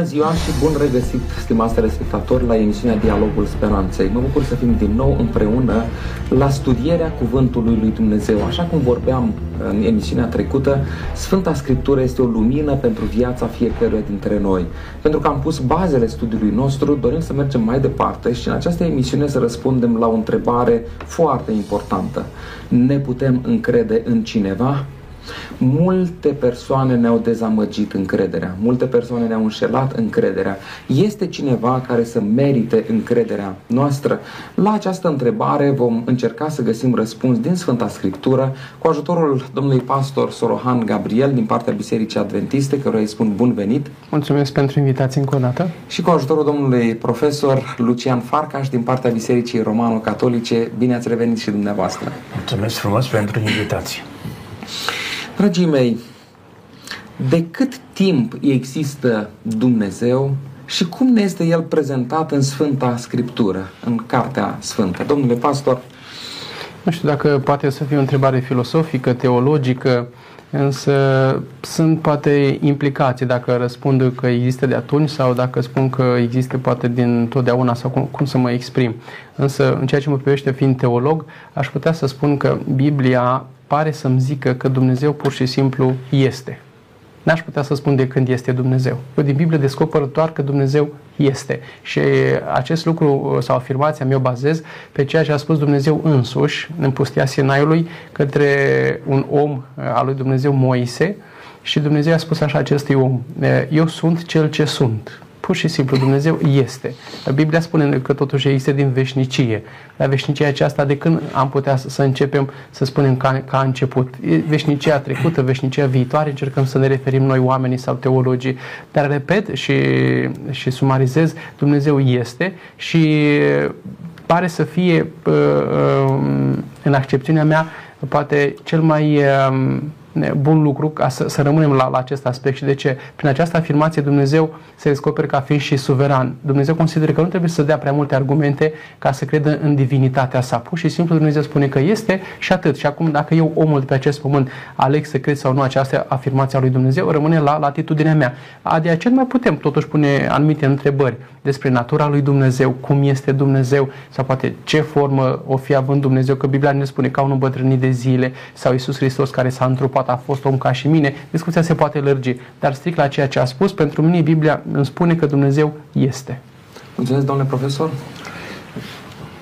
Bună ziua și bun regăsit, stimați telespectatori, la emisiunea Dialogul Speranței. Mă bucur să fim din nou împreună la studierea Cuvântului lui Dumnezeu. Așa cum vorbeam în emisiunea trecută, Sfânta Scriptură este o lumină pentru viața fiecăruia dintre noi. Pentru că am pus bazele studiului nostru, dorim să mergem mai departe și în această emisiune să răspundem la o întrebare foarte importantă. Ne putem încrede în cineva? Multe persoane ne-au dezamăgit încrederea, multe persoane ne-au înșelat încrederea. Este cineva care să merite încrederea noastră? La această întrebare vom încerca să găsim răspuns din Sfânta Scriptură cu ajutorul domnului pastor Sorohan Gabriel din partea Bisericii Adventiste, căruia îi spun bun venit. Mulțumesc pentru invitație încă o dată. Și cu ajutorul domnului profesor Lucian Farcaș din partea Bisericii Romano-Catolice. Bine ați revenit și dumneavoastră. Mulțumesc frumos pentru invitație. Dragii mei, de cât timp există Dumnezeu și cum ne este El prezentat în Sfânta Scriptură, în Cartea Sfântă? Domnule pastor, nu știu dacă poate să fie o întrebare filosofică, teologică, însă sunt poate implicații dacă răspund că există de atunci sau dacă spun că există poate din totdeauna sau cum, cum să mă exprim. Însă, în ceea ce mă privește fiind teolog, aș putea să spun că Biblia pare să-mi zică că Dumnezeu pur și simplu este. N-aș putea să spun de când este Dumnezeu. Eu din Biblie descoper doar că Dumnezeu este. Și acest lucru sau afirmația mea o bazez pe ceea ce a spus Dumnezeu însuși în pustia Sinaiului către un om al lui Dumnezeu Moise și Dumnezeu a spus așa acestui om, eu sunt cel ce sunt. Pur și simplu, Dumnezeu este. Biblia spune că totuși este din veșnicie. La veșnicia aceasta, de când am putea să începem să spunem ca, ca a început? Veșnicia trecută, veșnicia viitoare, încercăm să ne referim noi oamenii sau teologii. Dar repet și, și sumarizez, Dumnezeu este și pare să fie, uh, um, în accepțiunea mea, poate cel mai um, bun lucru ca să, să rămânem la, la acest aspect. Și de ce? Prin această afirmație Dumnezeu se descoperă ca fiind și suveran. Dumnezeu consideră că nu trebuie să dea prea multe argumente ca să credă în divinitatea sa. Pur și simplu Dumnezeu spune că este și atât. Și acum dacă eu, omul de pe acest pământ, aleg să cred sau nu această afirmație a lui Dumnezeu, rămâne la latitudinea mea. De aceea mai putem totuși pune anumite întrebări despre natura lui Dumnezeu, cum este Dumnezeu sau poate ce formă o fi având Dumnezeu, că Biblia ne spune ca un îmbătrânit de zile sau Isus Hristos care s-a întrupat poate a fost om ca și mine, discuția se poate lărgi. Dar strict la ceea ce a spus, pentru mine Biblia îmi spune că Dumnezeu este. Mulțumesc, domnule profesor.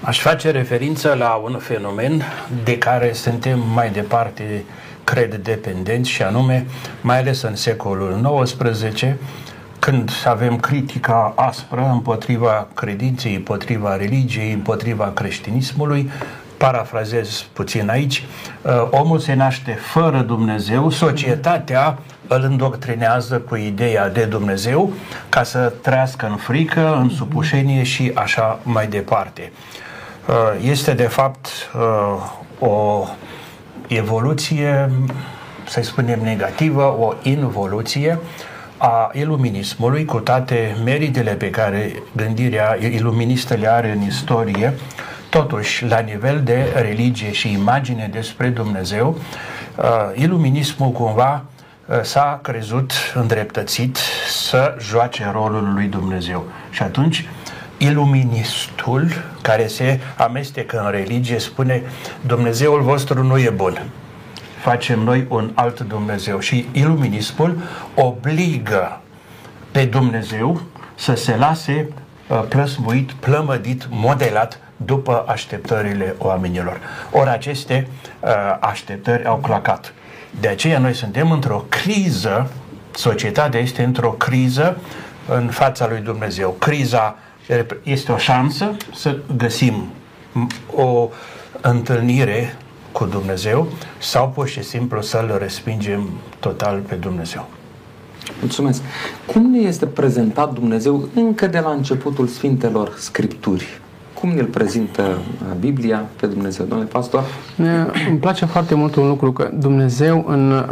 Aș face referință la un fenomen de care suntem mai departe, cred, dependenți și anume, mai ales în secolul XIX, când avem critica aspră împotriva credinței, împotriva religiei, împotriva creștinismului, parafrazez puțin aici, uh, omul se naște fără Dumnezeu, societatea îl îndoctrinează cu ideea de Dumnezeu ca să trăiască în frică, în supușenie și așa mai departe. Uh, este de fapt uh, o evoluție, să spunem negativă, o involuție a iluminismului cu toate meritele pe care gândirea iluministă le are în istorie, Totuși, la nivel de religie și imagine despre Dumnezeu, uh, iluminismul cumva uh, s-a crezut îndreptățit să joace rolul lui Dumnezeu. Și atunci, iluministul care se amestecă în religie spune Dumnezeul vostru nu e bun. Facem noi un alt Dumnezeu. Și iluminismul obligă pe Dumnezeu să se lase uh, plăsmuit, plămădit, modelat după așteptările oamenilor. Ori aceste uh, așteptări au clacat. De aceea noi suntem într-o criză, societatea este într-o criză în fața lui Dumnezeu. Criza este o șansă să găsim o întâlnire cu Dumnezeu sau pur și simplu să-L respingem total pe Dumnezeu. Mulțumesc. Cum ne este prezentat Dumnezeu încă de la începutul Sfintelor Scripturi? Cum ne-l prezintă uh, Biblia pe Dumnezeu. Domnule pastor? Îmi place foarte mult un lucru, că Dumnezeu în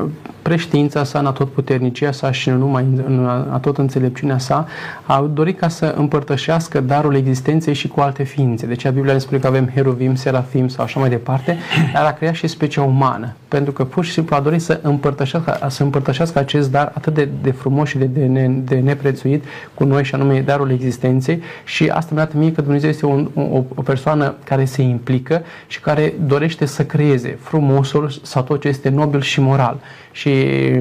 preștiința sa, în atotputernicia sa și nu numai în atot înțelepciunea sa, a dorit ca să împărtășească darul existenței și cu alte ființe. Deci Biblia ne spune că avem heruvim, serafim sau așa mai departe, dar a creat și specia umană, pentru că pur și simplu a dorit să împărtășească, să împărtășească acest dar atât de, de frumos și de, de, ne, de neprețuit cu noi și anume darul existenței și asta mi-a mie că Dumnezeu este un, o, o persoană care se implică și care dorește să creeze frumosul sau tot ce este nobil și moral. Și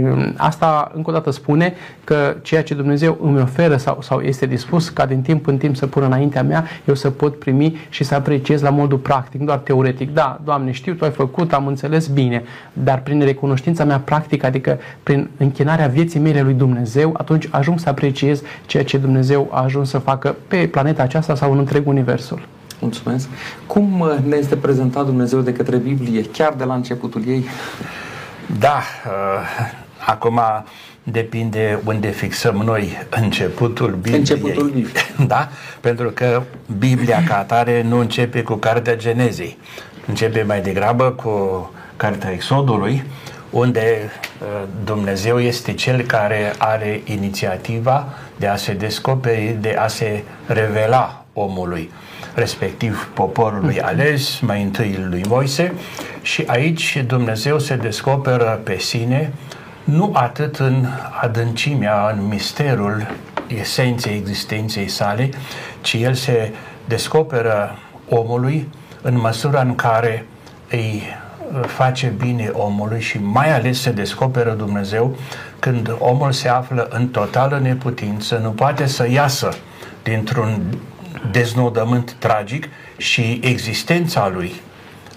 mm, asta încă o dată spune că ceea ce Dumnezeu îmi oferă sau, sau este dispus ca din timp în timp să pună înaintea mea, eu să pot primi și să apreciez la modul practic, nu doar teoretic. Da, Doamne, știu, Tu ai făcut, am înțeles bine, dar prin recunoștința mea practică, adică prin închinarea vieții mele lui Dumnezeu, atunci ajung să apreciez ceea ce Dumnezeu a ajuns să facă pe planeta aceasta sau în întreg universul. Mulțumesc. Cum uh, ne este prezentat Dumnezeu de către Biblie, chiar de la începutul ei? Da, uh, acum depinde unde fixăm noi începutul Bibliei. Începutul Bibliei. Da? Pentru că Biblia ca atare nu începe cu cartea Genezei. Începe mai degrabă cu cartea Exodului, unde uh, Dumnezeu este cel care are inițiativa de a se descoperi, de a se revela omului respectiv poporului ales, mai întâi lui Moise, și aici Dumnezeu se descoperă pe sine nu atât în adâncimea, în misterul esenței existenței sale, ci el se descoperă omului în măsura în care îi face bine omului și mai ales se descoperă Dumnezeu când omul se află în totală neputință, nu poate să iasă dintr-un deznodământ tragic și existența lui,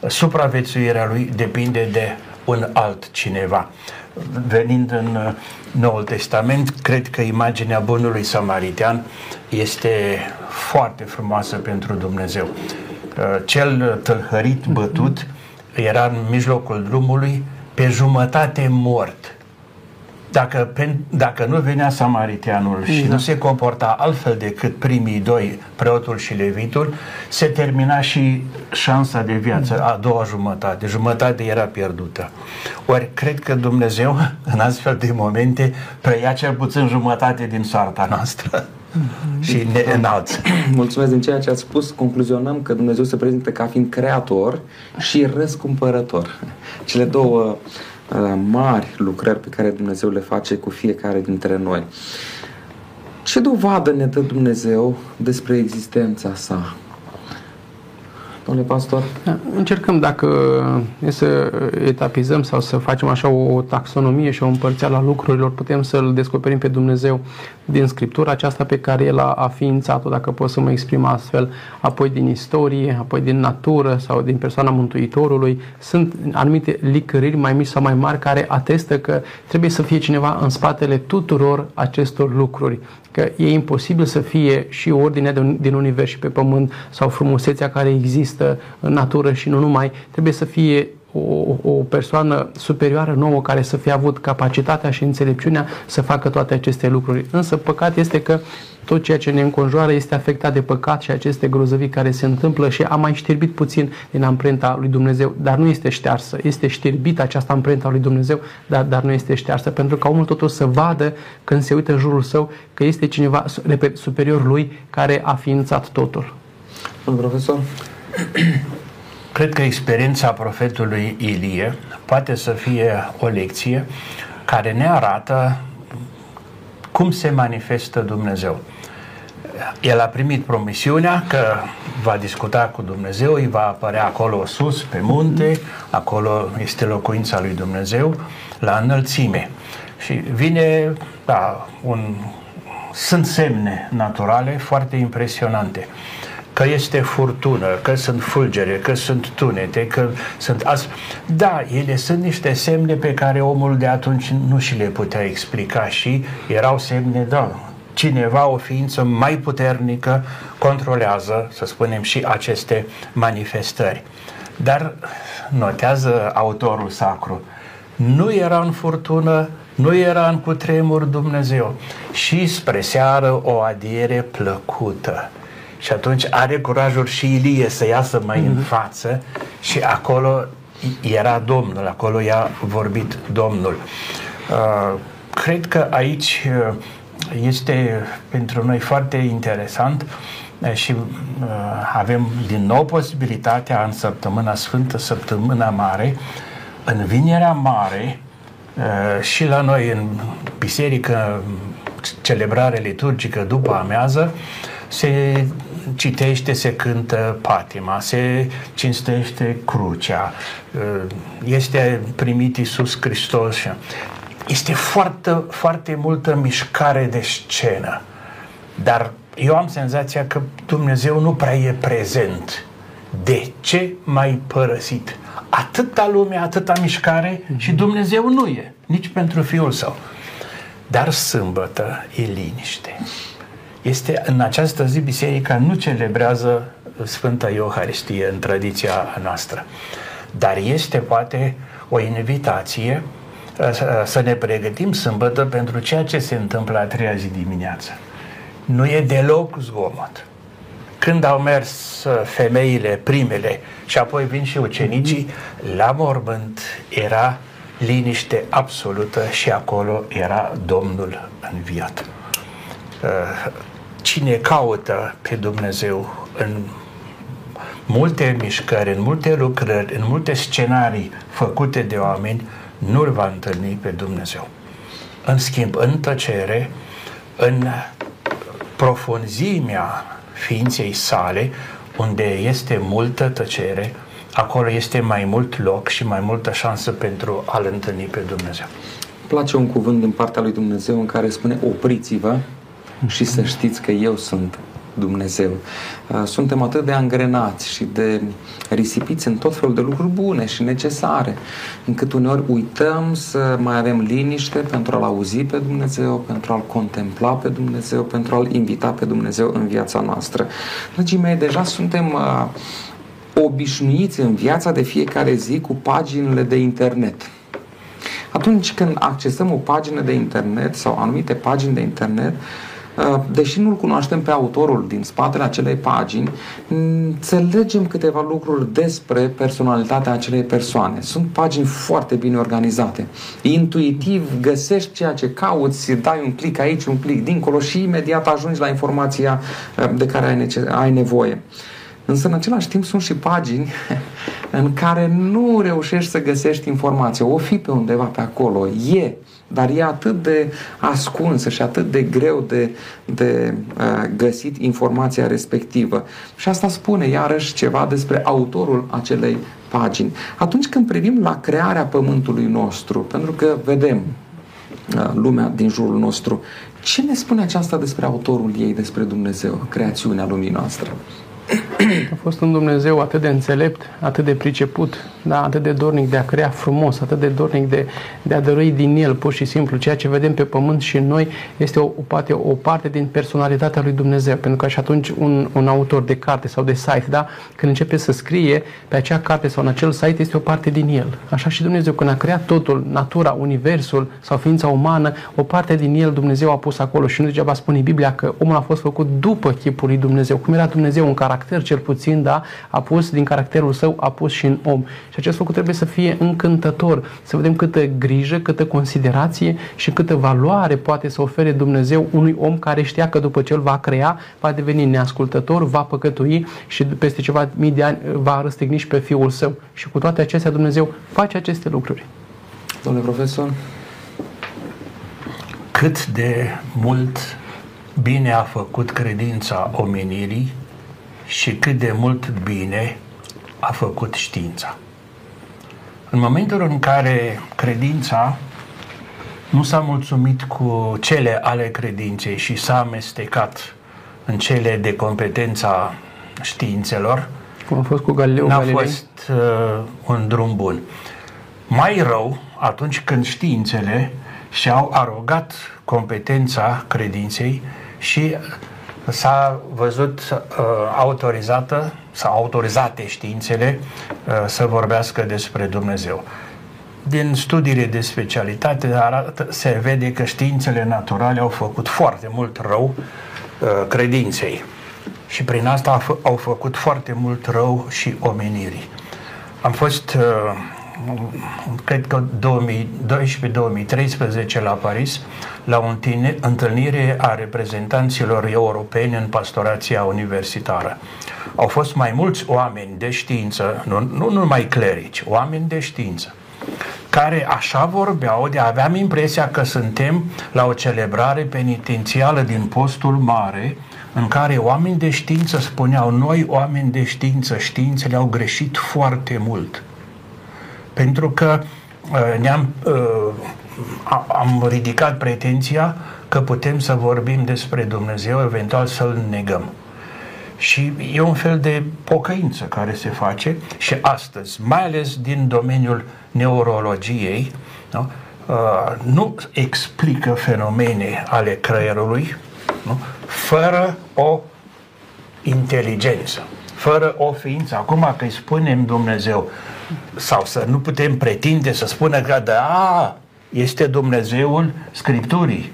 supraviețuirea lui depinde de un alt cineva. Venind în uh, Noul Testament, cred că imaginea bunului samaritean este foarte frumoasă pentru Dumnezeu. Uh, cel tâlhărit, bătut, era în mijlocul drumului, pe jumătate mort dacă, dacă nu venea samariteanul și da. nu se comporta altfel decât primii doi, preotul și levitul, se termina și șansa de viață, da. a doua jumătate. Jumătate era pierdută. Ori cred că Dumnezeu, în astfel de momente, preia cel puțin jumătate din soarta noastră mm-hmm. și ne înalță. Mulțumesc din ceea ce ați spus. Concluzionăm că Dumnezeu se prezintă ca fiind creator și răscumpărător. Cele două mari lucrări pe care Dumnezeu le face cu fiecare dintre noi. Ce dovadă ne dă Dumnezeu despre existența sa? Domnule pastor? Da, încercăm dacă e să etapizăm sau să facem așa o taxonomie și o împărțeală a lucrurilor, putem să-L descoperim pe Dumnezeu din Scriptura aceasta pe care El a, a ființat-o, dacă pot să mă exprim astfel, apoi din istorie, apoi din natură sau din persoana Mântuitorului. Sunt anumite licăriri mai mici sau mai mari care atestă că trebuie să fie cineva în spatele tuturor acestor lucruri că e imposibil să fie și ordinea din univers și pe pământ sau frumusețea care există în natură și nu numai, trebuie să fie o, o persoană superioară nouă care să fie avut capacitatea și înțelepciunea să facă toate aceste lucruri. Însă păcat este că tot ceea ce ne înconjoară este afectat de păcat și aceste grozăvii care se întâmplă și a mai știrbit puțin din amprenta lui Dumnezeu, dar nu este ștearsă. Este știrbită această amprenta lui Dumnezeu, dar, dar nu este ștearsă, pentru că omul totul să vadă când se uită în jurul său că este cineva, repet, superior lui care a ființat totul. Domnul profesor? Cred că experiența profetului Ilie poate să fie o lecție care ne arată cum se manifestă Dumnezeu. El a primit promisiunea că va discuta cu Dumnezeu, îi va apărea acolo sus, pe munte, acolo este locuința lui Dumnezeu, la înălțime. Și vine, da, un, sunt semne naturale foarte impresionante că este furtună, că sunt fulgere, că sunt tunete, că sunt as... Da, ele sunt niște semne pe care omul de atunci nu și le putea explica și erau semne, da, cineva, o ființă mai puternică, controlează, să spunem, și aceste manifestări. Dar, notează autorul sacru, nu era în furtună, nu era în cutremur Dumnezeu și spre seară o adiere plăcută Și atunci are curajul și Ilie să iasă mai mm-hmm. în mhm. față și acolo era Domnul, acolo i-a vorbit Domnul. Uh, cred că aici uh, este pentru noi foarte interesant uh, și avem din nou posibilitatea în săptămâna sfântă, săptămâna mare, în vinerea mare și la noi în biserică, celebrare liturgică după amiază, se citește, se cântă patima, se cinstește crucea, este primit Iisus Hristos. Este foarte, foarte multă mișcare de scenă, dar eu am senzația că Dumnezeu nu prea e prezent. De ce mai părăsit? Atâta lume, atâta mișcare mm-hmm. și Dumnezeu nu e, nici pentru Fiul Său. Dar sâmbătă e liniște este în această zi biserica nu celebrează Sfânta Euharistie în tradiția noastră. Dar este poate o invitație uh, să ne pregătim sâmbătă pentru ceea ce se întâmplă a treia zi dimineață. Nu e deloc zgomot. Când au mers uh, femeile primele și apoi vin și ucenicii, la mormânt era liniște absolută și acolo era Domnul înviat. Uh, cine caută pe Dumnezeu în multe mișcări, în multe lucrări, în multe scenarii făcute de oameni, nu-L va întâlni pe Dumnezeu. În schimb, în tăcere, în profunzimea ființei sale, unde este multă tăcere, acolo este mai mult loc și mai multă șansă pentru a-L întâlni pe Dumnezeu. Place un cuvânt din partea lui Dumnezeu în care spune opriți-vă și să știți că eu sunt Dumnezeu. Uh, suntem atât de angrenați și de risipiți în tot felul de lucruri bune și necesare, încât uneori uităm să mai avem liniște pentru a-L auzi pe Dumnezeu, pentru a-L contempla pe Dumnezeu, pentru a-L invita pe Dumnezeu în viața noastră. Dragii mei, deja suntem uh, obișnuiți în viața de fiecare zi cu paginile de internet. Atunci când accesăm o pagină de internet sau anumite pagini de internet, uh, Uh, deși nu-l cunoaștem pe autorul din spatele acelei pagini, înțelegem câteva lucruri despre personalitatea acelei persoane. Sunt pagini foarte bine organizate. Intuitiv găsești ceea ce cauți, dai un click aici, un click dincolo și imediat ajungi la informația uh, de care ai, nece- ai nevoie. Însă, în același timp, sunt și pagini în care nu reușești să găsești informație. O fi pe undeva pe acolo. E dar e atât de ascunsă și atât de greu de, de uh, găsit informația respectivă. Și asta spune iarăși ceva despre autorul acelei pagini. Atunci când privim la crearea pământului nostru, pentru că vedem uh, lumea din jurul nostru, ce ne spune aceasta despre autorul ei, despre Dumnezeu, creațiunea lumii noastre? A fost un Dumnezeu atât de înțelept, atât de priceput, da, atât de dornic de a crea frumos, atât de dornic de, de a dărui din el, pur și simplu. Ceea ce vedem pe pământ și în noi este o, o, parte, o parte din personalitatea lui Dumnezeu. Pentru că și atunci un, un autor de carte sau de site, da, când începe să scrie pe acea carte sau în acel site, este o parte din el. Așa și Dumnezeu, când a creat totul, natura, universul sau ființa umană, o parte din el Dumnezeu a pus acolo. Și nu degeaba spune Biblia că omul a fost făcut după chipul lui Dumnezeu. Cum era Dumnezeu în caracter caracter cel puțin, da, a pus din caracterul său, a pus și în om. Și acest lucru trebuie să fie încântător, să vedem câtă grijă, câtă considerație și câtă valoare poate să ofere Dumnezeu unui om care știa că după ce îl va crea, va deveni neascultător, va păcătui și peste ceva mii de ani va răstigni și pe Fiul Său. Și cu toate acestea Dumnezeu face aceste lucruri. Domnule profesor? Cât de mult bine a făcut credința omenirii și cât de mult bine a făcut știința. În momentul în care credința nu s-a mulțumit cu cele ale credinței și s-a amestecat în cele de competența științelor, cum a fost cu Galileu n-a Galilei? fost uh, un drum bun. Mai rău, atunci când științele și-au arogat competența credinței și s-a văzut uh, autorizată sau autorizate științele uh, să vorbească despre Dumnezeu. Din studiile de specialitate arată, se vede că științele naturale au făcut foarte mult rău uh, credinței. și prin asta au făcut foarte mult rău și omenirii. Am fost, uh, cred că 2012-2013 la Paris, la o întâlnire a reprezentanților europeni în pastorația universitară. Au fost mai mulți oameni de știință, nu, nu numai clerici, oameni de știință, care așa vorbeau, de aveam impresia că suntem la o celebrare penitențială din postul mare, în care oameni de știință spuneau, noi oameni de știință, științele au greșit foarte mult. Pentru că uh, ne-am, uh, am ridicat pretenția că putem să vorbim despre Dumnezeu, eventual să-L negăm. Și e un fel de pocăință care se face și astăzi, mai ales din domeniul neurologiei, nu, uh, nu explică fenomene ale creierului nu, fără o inteligență, fără o ființă. Acum că îi spunem Dumnezeu, sau să nu putem pretinde să spună că da, este Dumnezeul Scripturii.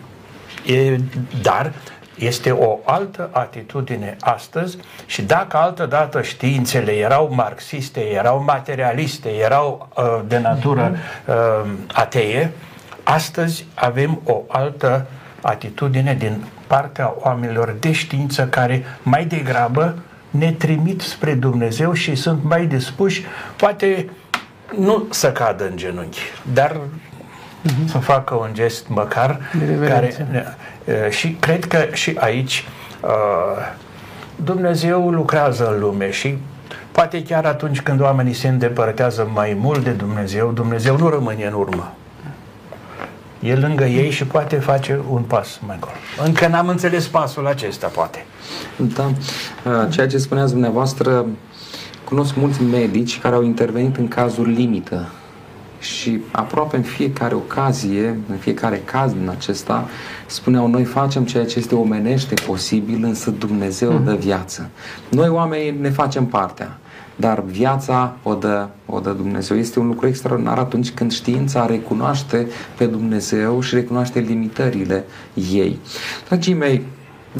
E, dar este o altă atitudine astăzi și dacă altădată științele erau marxiste, erau materialiste, erau uh, de natură mhm. uh, atee, astăzi avem o altă atitudine din partea oamenilor de știință care mai degrabă ne trimit spre Dumnezeu și sunt mai dispuși, poate nu să cadă în genunchi, dar uh-huh. să facă un gest măcar care, uh, și cred că și aici uh, Dumnezeu lucrează în lume și poate chiar atunci când oamenii se îndepărtează mai mult de Dumnezeu, Dumnezeu nu rămâne în urmă e lângă ei și poate face un pas mai încolo. Încă n-am înțeles pasul acesta, poate. Da. Ceea ce spuneați dumneavoastră, cunosc mulți medici care au intervenit în cazuri limită și aproape în fiecare ocazie, în fiecare caz din acesta, spuneau noi facem ceea ce este omenește posibil, însă Dumnezeu mm. dă viață. Noi oamenii ne facem partea dar viața o dă, o dă Dumnezeu. Este un lucru extraordinar atunci când știința recunoaște pe Dumnezeu și recunoaște limitările ei. Dragii mei,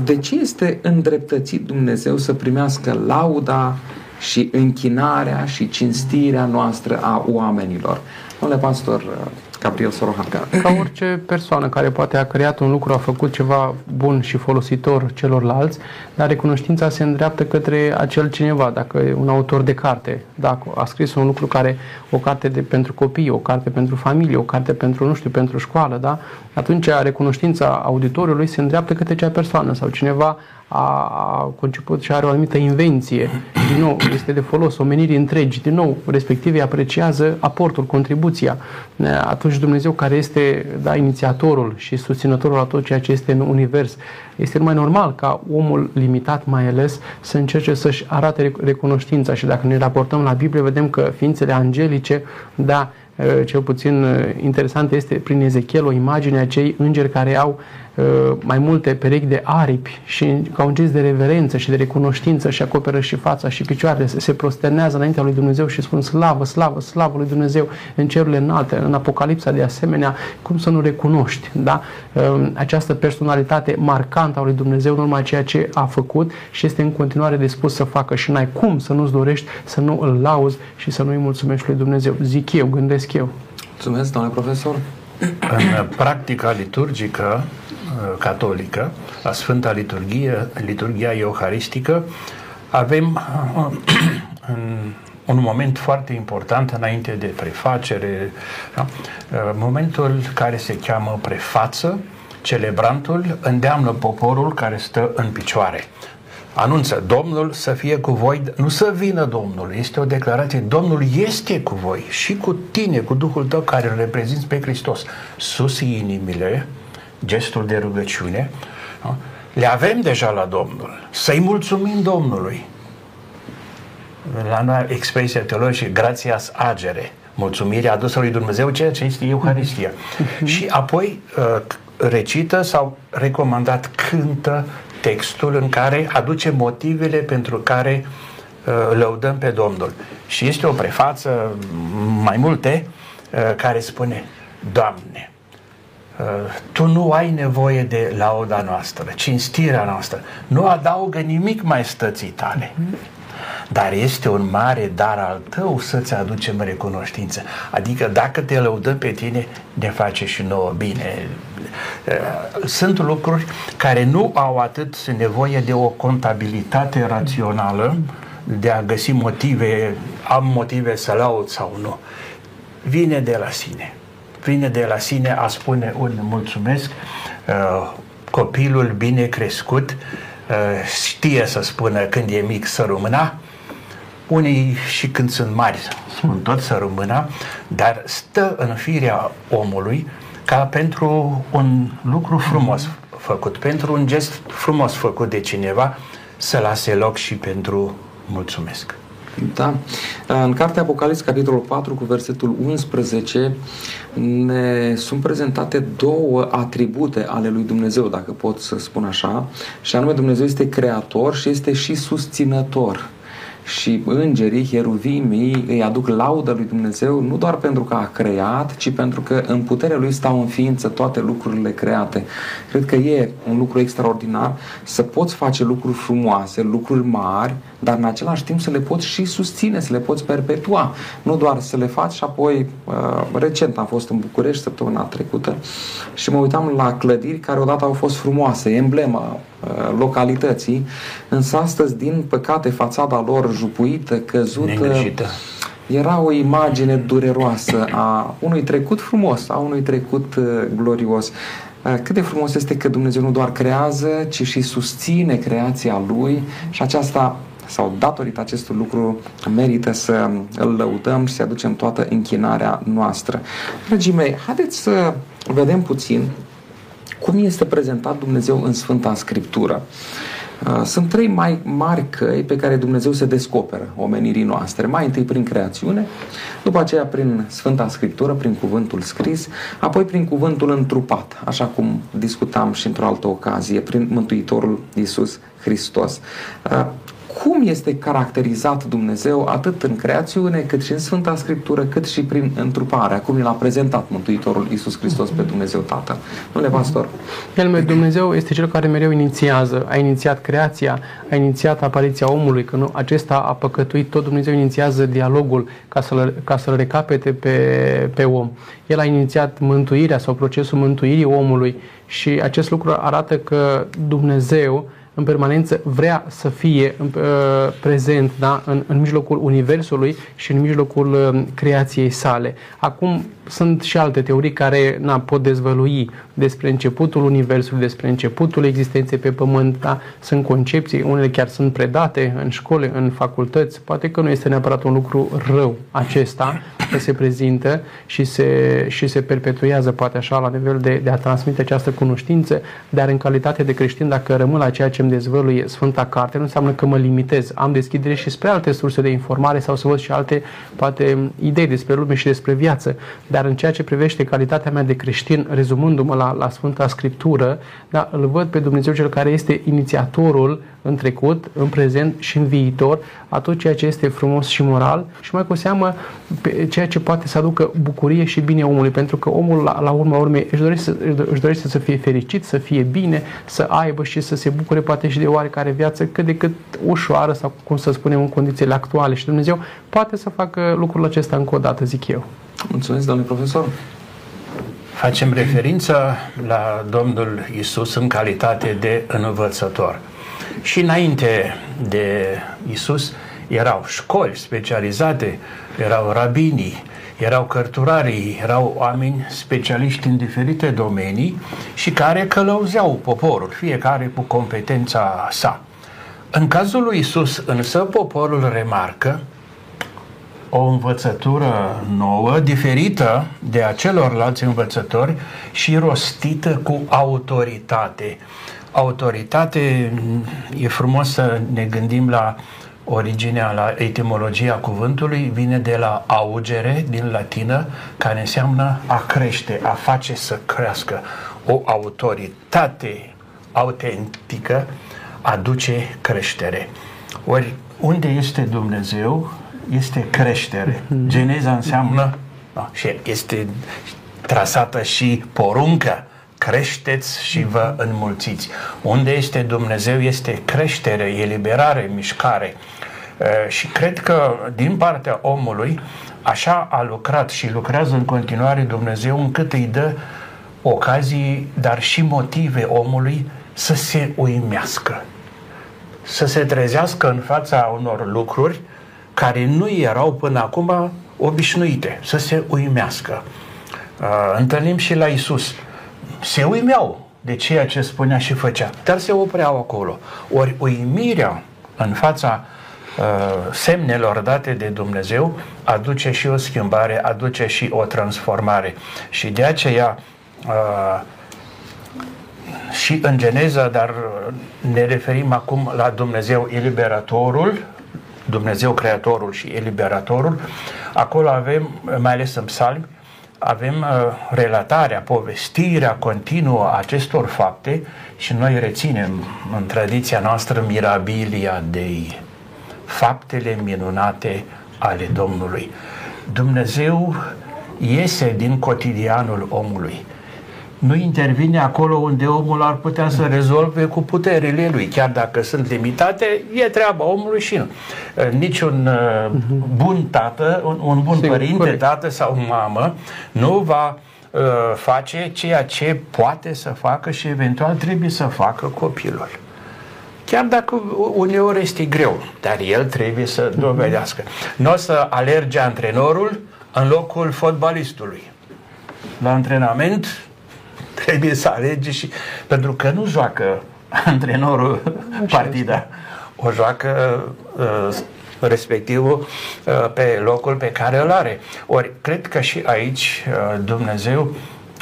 de ce este îndreptățit Dumnezeu să primească lauda și închinarea și cinstirea noastră a oamenilor? Domnule pastor, Gabriel Sorohan. Ca, ca orice persoană care poate a creat un lucru, a făcut ceva bun și folositor celorlalți, dar recunoștința se îndreaptă către acel cineva, dacă e un autor de carte, dacă a scris un lucru care, o carte de, pentru copii, o carte pentru familie, o carte pentru, nu știu, pentru școală, da? atunci recunoștința auditoriului se îndreaptă către acea persoană sau cineva a, a conceput și are o anumită invenție, din nou, este de folos omenirii întregi, din nou, respectiv apreciază aportul, contribuția. Atunci Dumnezeu, care este da, inițiatorul și susținătorul la tot ceea ce este în univers, este numai normal ca omul limitat mai ales să încerce să-și arate recunoștința. Și dacă ne raportăm la Biblie, vedem că ființele angelice, da, cel puțin interesant este prin Ezechiel o imagine a cei îngeri care au Uh, mai multe perechi de aripi și ca un gest de reverență și de recunoștință și acoperă și fața și picioarele, se, se prosternează înaintea lui Dumnezeu și spun slavă, slavă, slavă lui Dumnezeu în cerurile înalte, în Apocalipsa de asemenea, cum să nu recunoști, da? Um, această personalitate marcantă a lui Dumnezeu, nu numai ceea ce a făcut și este în continuare dispus să facă și n-ai cum să nu-ți dorești să nu îl lauzi și să nu-i mulțumești lui Dumnezeu. Zic eu, gândesc eu. Mulțumesc, domnule profesor. În practica liturgică, Uh, catolică, la Sfânta Liturghie, liturgia euharistică, avem uh, un moment foarte important înainte de prefacere, da? Uh, momentul care se cheamă prefață, celebrantul îndeamnă poporul care stă în picioare. Anunță Domnul să fie cu voi, nu să vină Domnul, este o declarație, Domnul este cu voi și cu tine, cu Duhul tău care îl reprezinți pe Hristos. Sus inimile, gestul de rugăciune, le avem deja la Domnul. Să-i mulțumim Domnului. La expresia teologică, grațias agere, mulțumirea adusă lui Dumnezeu, ceea ce este Euharistia. Mhm. Și apoi uh, recită sau recomandat cântă textul în care aduce motivele pentru care uh, lăudăm pe Domnul. Și este o prefață, mai multe, uh, care spune, Doamne, tu nu ai nevoie de lauda noastră, cinstirea noastră. Nu adaugă nimic mai stății tale. Dar este un mare dar al tău să-ți aducem recunoștință. Adică dacă te lăudăm pe tine, ne face și nouă bine. Uh, sunt lucruri care nu au atât nevoie de o contabilitate rațională, de a găsi motive, am motive să laud sau nu. Vine de la sine vine de la sine a spune un mulțumesc, uh, copilul bine crescut uh, știe să spună când e mic să rămâna, unii și când sunt mari spun tot să rămână, dar stă în firea omului ca pentru un lucru frumos făcut, pentru un gest frumos făcut de cineva, să lase loc și pentru mulțumesc. Da. În cartea Apocalips, capitolul 4, cu versetul 11, ne sunt prezentate două atribute ale lui Dumnezeu, dacă pot să spun așa, și anume Dumnezeu este creator și este și susținător și îngerii, heruvimii, îi aduc laudă lui Dumnezeu nu doar pentru că a creat, ci pentru că în puterea lui stau în ființă toate lucrurile create. Cred că e un lucru extraordinar să poți face lucruri frumoase, lucruri mari, dar în același timp să le poți și susține, să le poți perpetua. Nu doar să le faci și apoi, uh, recent am fost în București săptămâna trecută și mă uitam la clădiri care odată au fost frumoase, emblema uh, localității, însă astăzi, din păcate, fațada lor jupuită, căzută, Negreșită. era o imagine dureroasă a unui trecut frumos, a unui trecut uh, glorios. Cât de frumos este că Dumnezeu nu doar creează, ci și susține creația Lui și aceasta sau datorită acestui lucru merită să îl lăudăm și să aducem toată închinarea noastră. Dragii mei, haideți să vedem puțin cum este prezentat Dumnezeu în Sfânta Scriptură. Uh, sunt trei mai mari căi pe care Dumnezeu se descoperă omenirii noastre. Mai întâi prin creațiune, după aceea prin Sfânta Scriptură, prin cuvântul scris, apoi prin cuvântul întrupat, așa cum discutam și într-o altă ocazie, prin Mântuitorul Iisus Hristos. Uh, cum este caracterizat Dumnezeu atât în creațiune, cât și în Sfânta Scriptură, cât și prin întruparea, cum l-a prezentat Mântuitorul Iisus Hristos pe Dumnezeu Tatăl. Domnule pastor. El, Dumnezeu este cel care mereu inițiază, a inițiat creația, a inițiat apariția omului, că nu, acesta a păcătuit, tot Dumnezeu inițiază dialogul ca să-l, ca să-l recapete pe, pe om. El a inițiat mântuirea sau procesul mântuirii omului și acest lucru arată că Dumnezeu în permanență vrea să fie uh, prezent da, în, în mijlocul Universului și în mijlocul uh, creației sale. Acum sunt și alte teorii care na, pot dezvălui despre începutul Universului, despre începutul existenței pe Pământ. Da? Sunt concepții, unele chiar sunt predate în școli, în facultăți. Poate că nu este neapărat un lucru rău acesta că se prezintă și se, și se perpetuează poate așa la nivel de, de a transmite această cunoștință, dar în calitate de creștin, dacă rămân la ceea ce îmi dezvăluie Sfânta Carte, nu înseamnă că mă limitez. Am deschidere și spre alte surse de informare sau să văd și alte, poate, idei despre lume și despre viață. Dar în ceea ce privește calitatea mea de creștin, rezumându-mă la, la Sfânta Scriptură, da, îl văd pe Dumnezeu cel care este inițiatorul în trecut, în prezent și în viitor, a tot ceea ce este frumos și moral și mai cu seamă ceea ce poate să aducă bucurie și bine omului, pentru că omul la, la urma urmei își dorește, își dorește să fie fericit, să fie bine, să aibă și să se bucure poate și de oarecare viață cât de cât ușoară sau cum să spunem în condițiile actuale și Dumnezeu poate să facă lucrul acesta încă o dată, zic eu. Mulțumesc, domnule profesor. Facem referință la Domnul Isus în calitate de învățător. Și înainte de Isus erau școli specializate, erau rabinii, erau cărturarii, erau oameni specialiști în diferite domenii și care călăuzeau poporul, fiecare cu competența sa. În cazul lui Isus, însă, poporul remarcă o învățătură nouă, diferită de acelorlalți învățători și rostită cu autoritate. Autoritate, e frumos să ne gândim la originea, la etimologia cuvântului, vine de la augere, din latină, care înseamnă a crește, a face să crească. O autoritate autentică aduce creștere. Ori unde este Dumnezeu, este creștere. Mhm. Geneza înseamnă da, și este trasată și poruncă creșteți și vă înmulțiți. Unde este Dumnezeu este creștere, eliberare, mișcare. Și cred că din partea omului așa a lucrat și lucrează în continuare Dumnezeu încât îi dă ocazii, dar și motive omului să se uimească. Să se trezească în fața unor lucruri care nu erau până acum obișnuite, să se uimească. întâlnim și la Isus. Se uimeau de ceea ce spunea și făcea, dar se opreau acolo. Ori uimirea în fața uh, semnelor date de Dumnezeu aduce și o schimbare, aduce și o transformare. Și de aceea uh, și în Geneza, dar ne referim acum la Dumnezeu eliberatorul, Dumnezeu creatorul și eliberatorul. Acolo avem, mai ales în psalmi, avem uh, relatarea, povestirea continuă a acestor fapte și noi reținem în tradiția noastră mirabilia Dei, faptele minunate ale Domnului. Dumnezeu iese din cotidianul omului nu intervine acolo unde omul ar putea să rezolve cu puterile lui. Chiar dacă sunt limitate, e treaba omului și nu. Uh, niciun uh, bun tată, un, un bun Sigur, părinte, corect. tată sau mamă nu va uh, face ceea ce poate să facă și eventual trebuie să facă copilul. Chiar dacă uneori este greu, dar el trebuie să dovedească. Nu o să alerge antrenorul în locul fotbalistului. La antrenament trebuie să alege și... Pentru că nu joacă antrenorul Așa partida. Este. O joacă uh, respectivul uh, pe locul pe care îl are. Ori, cred că și aici uh, Dumnezeu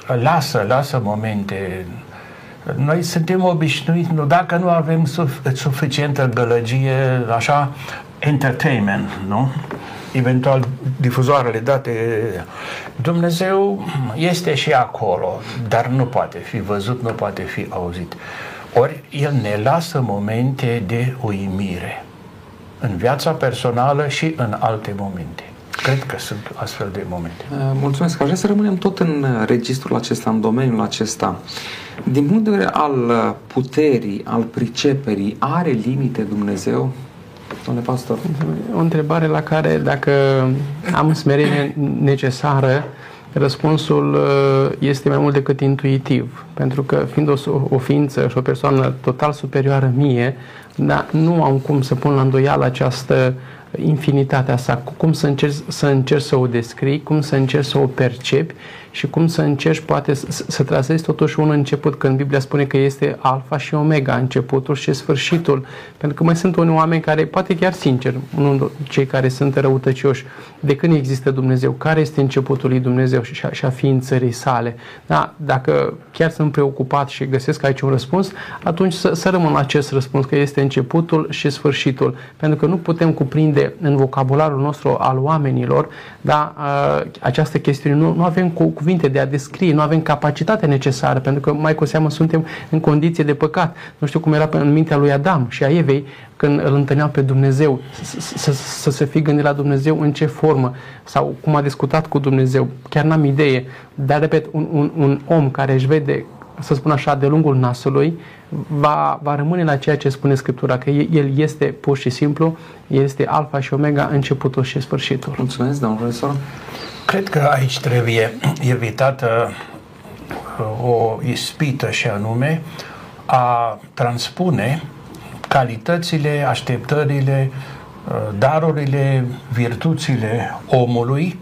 lasă, lasă momente noi suntem obișnuiți, nu, dacă nu avem suf- suficientă gălăgie, așa, entertainment, nu? Eventual difuzoarele date. Dumnezeu este și acolo, dar nu poate fi văzut, nu poate fi auzit. Ori El ne lasă momente de uimire în viața personală și în alte momente. Cred că sunt astfel de momente. Uh, mulțumesc. Aș vrea să rămânem tot în registrul acesta, în domeniul acesta. Din punct de vedere al puterii, al priceperii, are limite Dumnezeu? Domnule pastor? O întrebare la care, dacă am smerenie necesară, răspunsul uh, este mai mult decât intuitiv. Pentru că, fiind o, o ființă și o persoană total superioară mie, dar nu am cum să pun la îndoială această infinitatea sa, cum să încerci să, încerci să o descrii, cum să încerci să o percepi și cum să încerci poate să, să trasezi totuși un început, când Biblia spune că este alfa și omega, începutul și sfârșitul. Pentru că mai sunt unii oameni care, poate chiar sincer, nu cei care sunt răutăcioși, de când există Dumnezeu, care este începutul lui Dumnezeu și a, și a ființării sale. Da, dacă chiar sunt preocupat și găsesc aici un răspuns, atunci să, să rămân la acest răspuns, că este începutul și sfârșitul. Pentru că nu putem cuprinde în vocabularul nostru al oamenilor da, această chestiune. Nu, nu avem cu, cuvinte de a descrie, nu avem capacitatea necesară, pentru că mai cu seamă suntem în condiție de păcat. Nu știu cum era în mintea lui Adam și a Evei când îl întâlneau pe Dumnezeu, să se fi gândit la Dumnezeu în ce formă sau cum a discutat cu Dumnezeu. Chiar n-am idee, dar repet, un, un, un om care își vede să spun așa, de lungul nasului, va, va rămâne la ceea ce spune Scriptura, că el este pur și simplu, el este alfa și omega, începutul și sfârșitul. Mulțumesc, domnul profesor. Cred că aici trebuie evitată uh, o ispită și anume a transpune calitățile, așteptările, uh, darurile, virtuțile omului,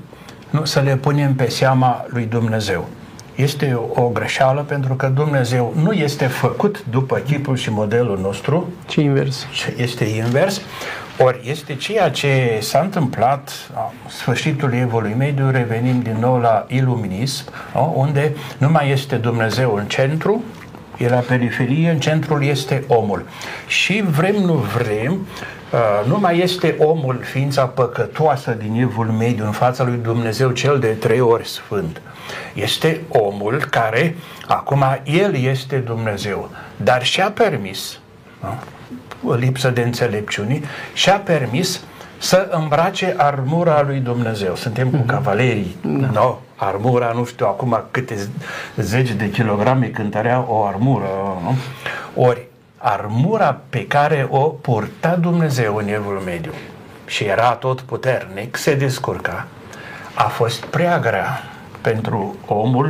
nu, să le punem pe seama lui Dumnezeu. Este o greșeală pentru că Dumnezeu nu este făcut după chipul și modelul nostru, ci invers. Este invers. Ori este ceea ce s-a întâmplat la sfârșitul evului mediu, revenim din nou la iluminism, unde nu mai este Dumnezeu în centru, e la periferie, în centrul este omul. Și vrem, nu vrem, uh, nu mai este omul, ființa păcătoasă din evul mediu în fața lui Dumnezeu cel de trei ori sfânt. Este omul care, acum, el este Dumnezeu, dar și-a permis, nu? O lipsă de înțelepciune, și-a permis să îmbrace armura lui Dumnezeu. Suntem cu mhm. cavalerii, da. no? armura, nu știu acum câte zeci de kilograme cântărea o armură, nu? Ori armura pe care o purta Dumnezeu în Evul Mediu și era tot puternic, se descurca, a fost prea grea pentru omul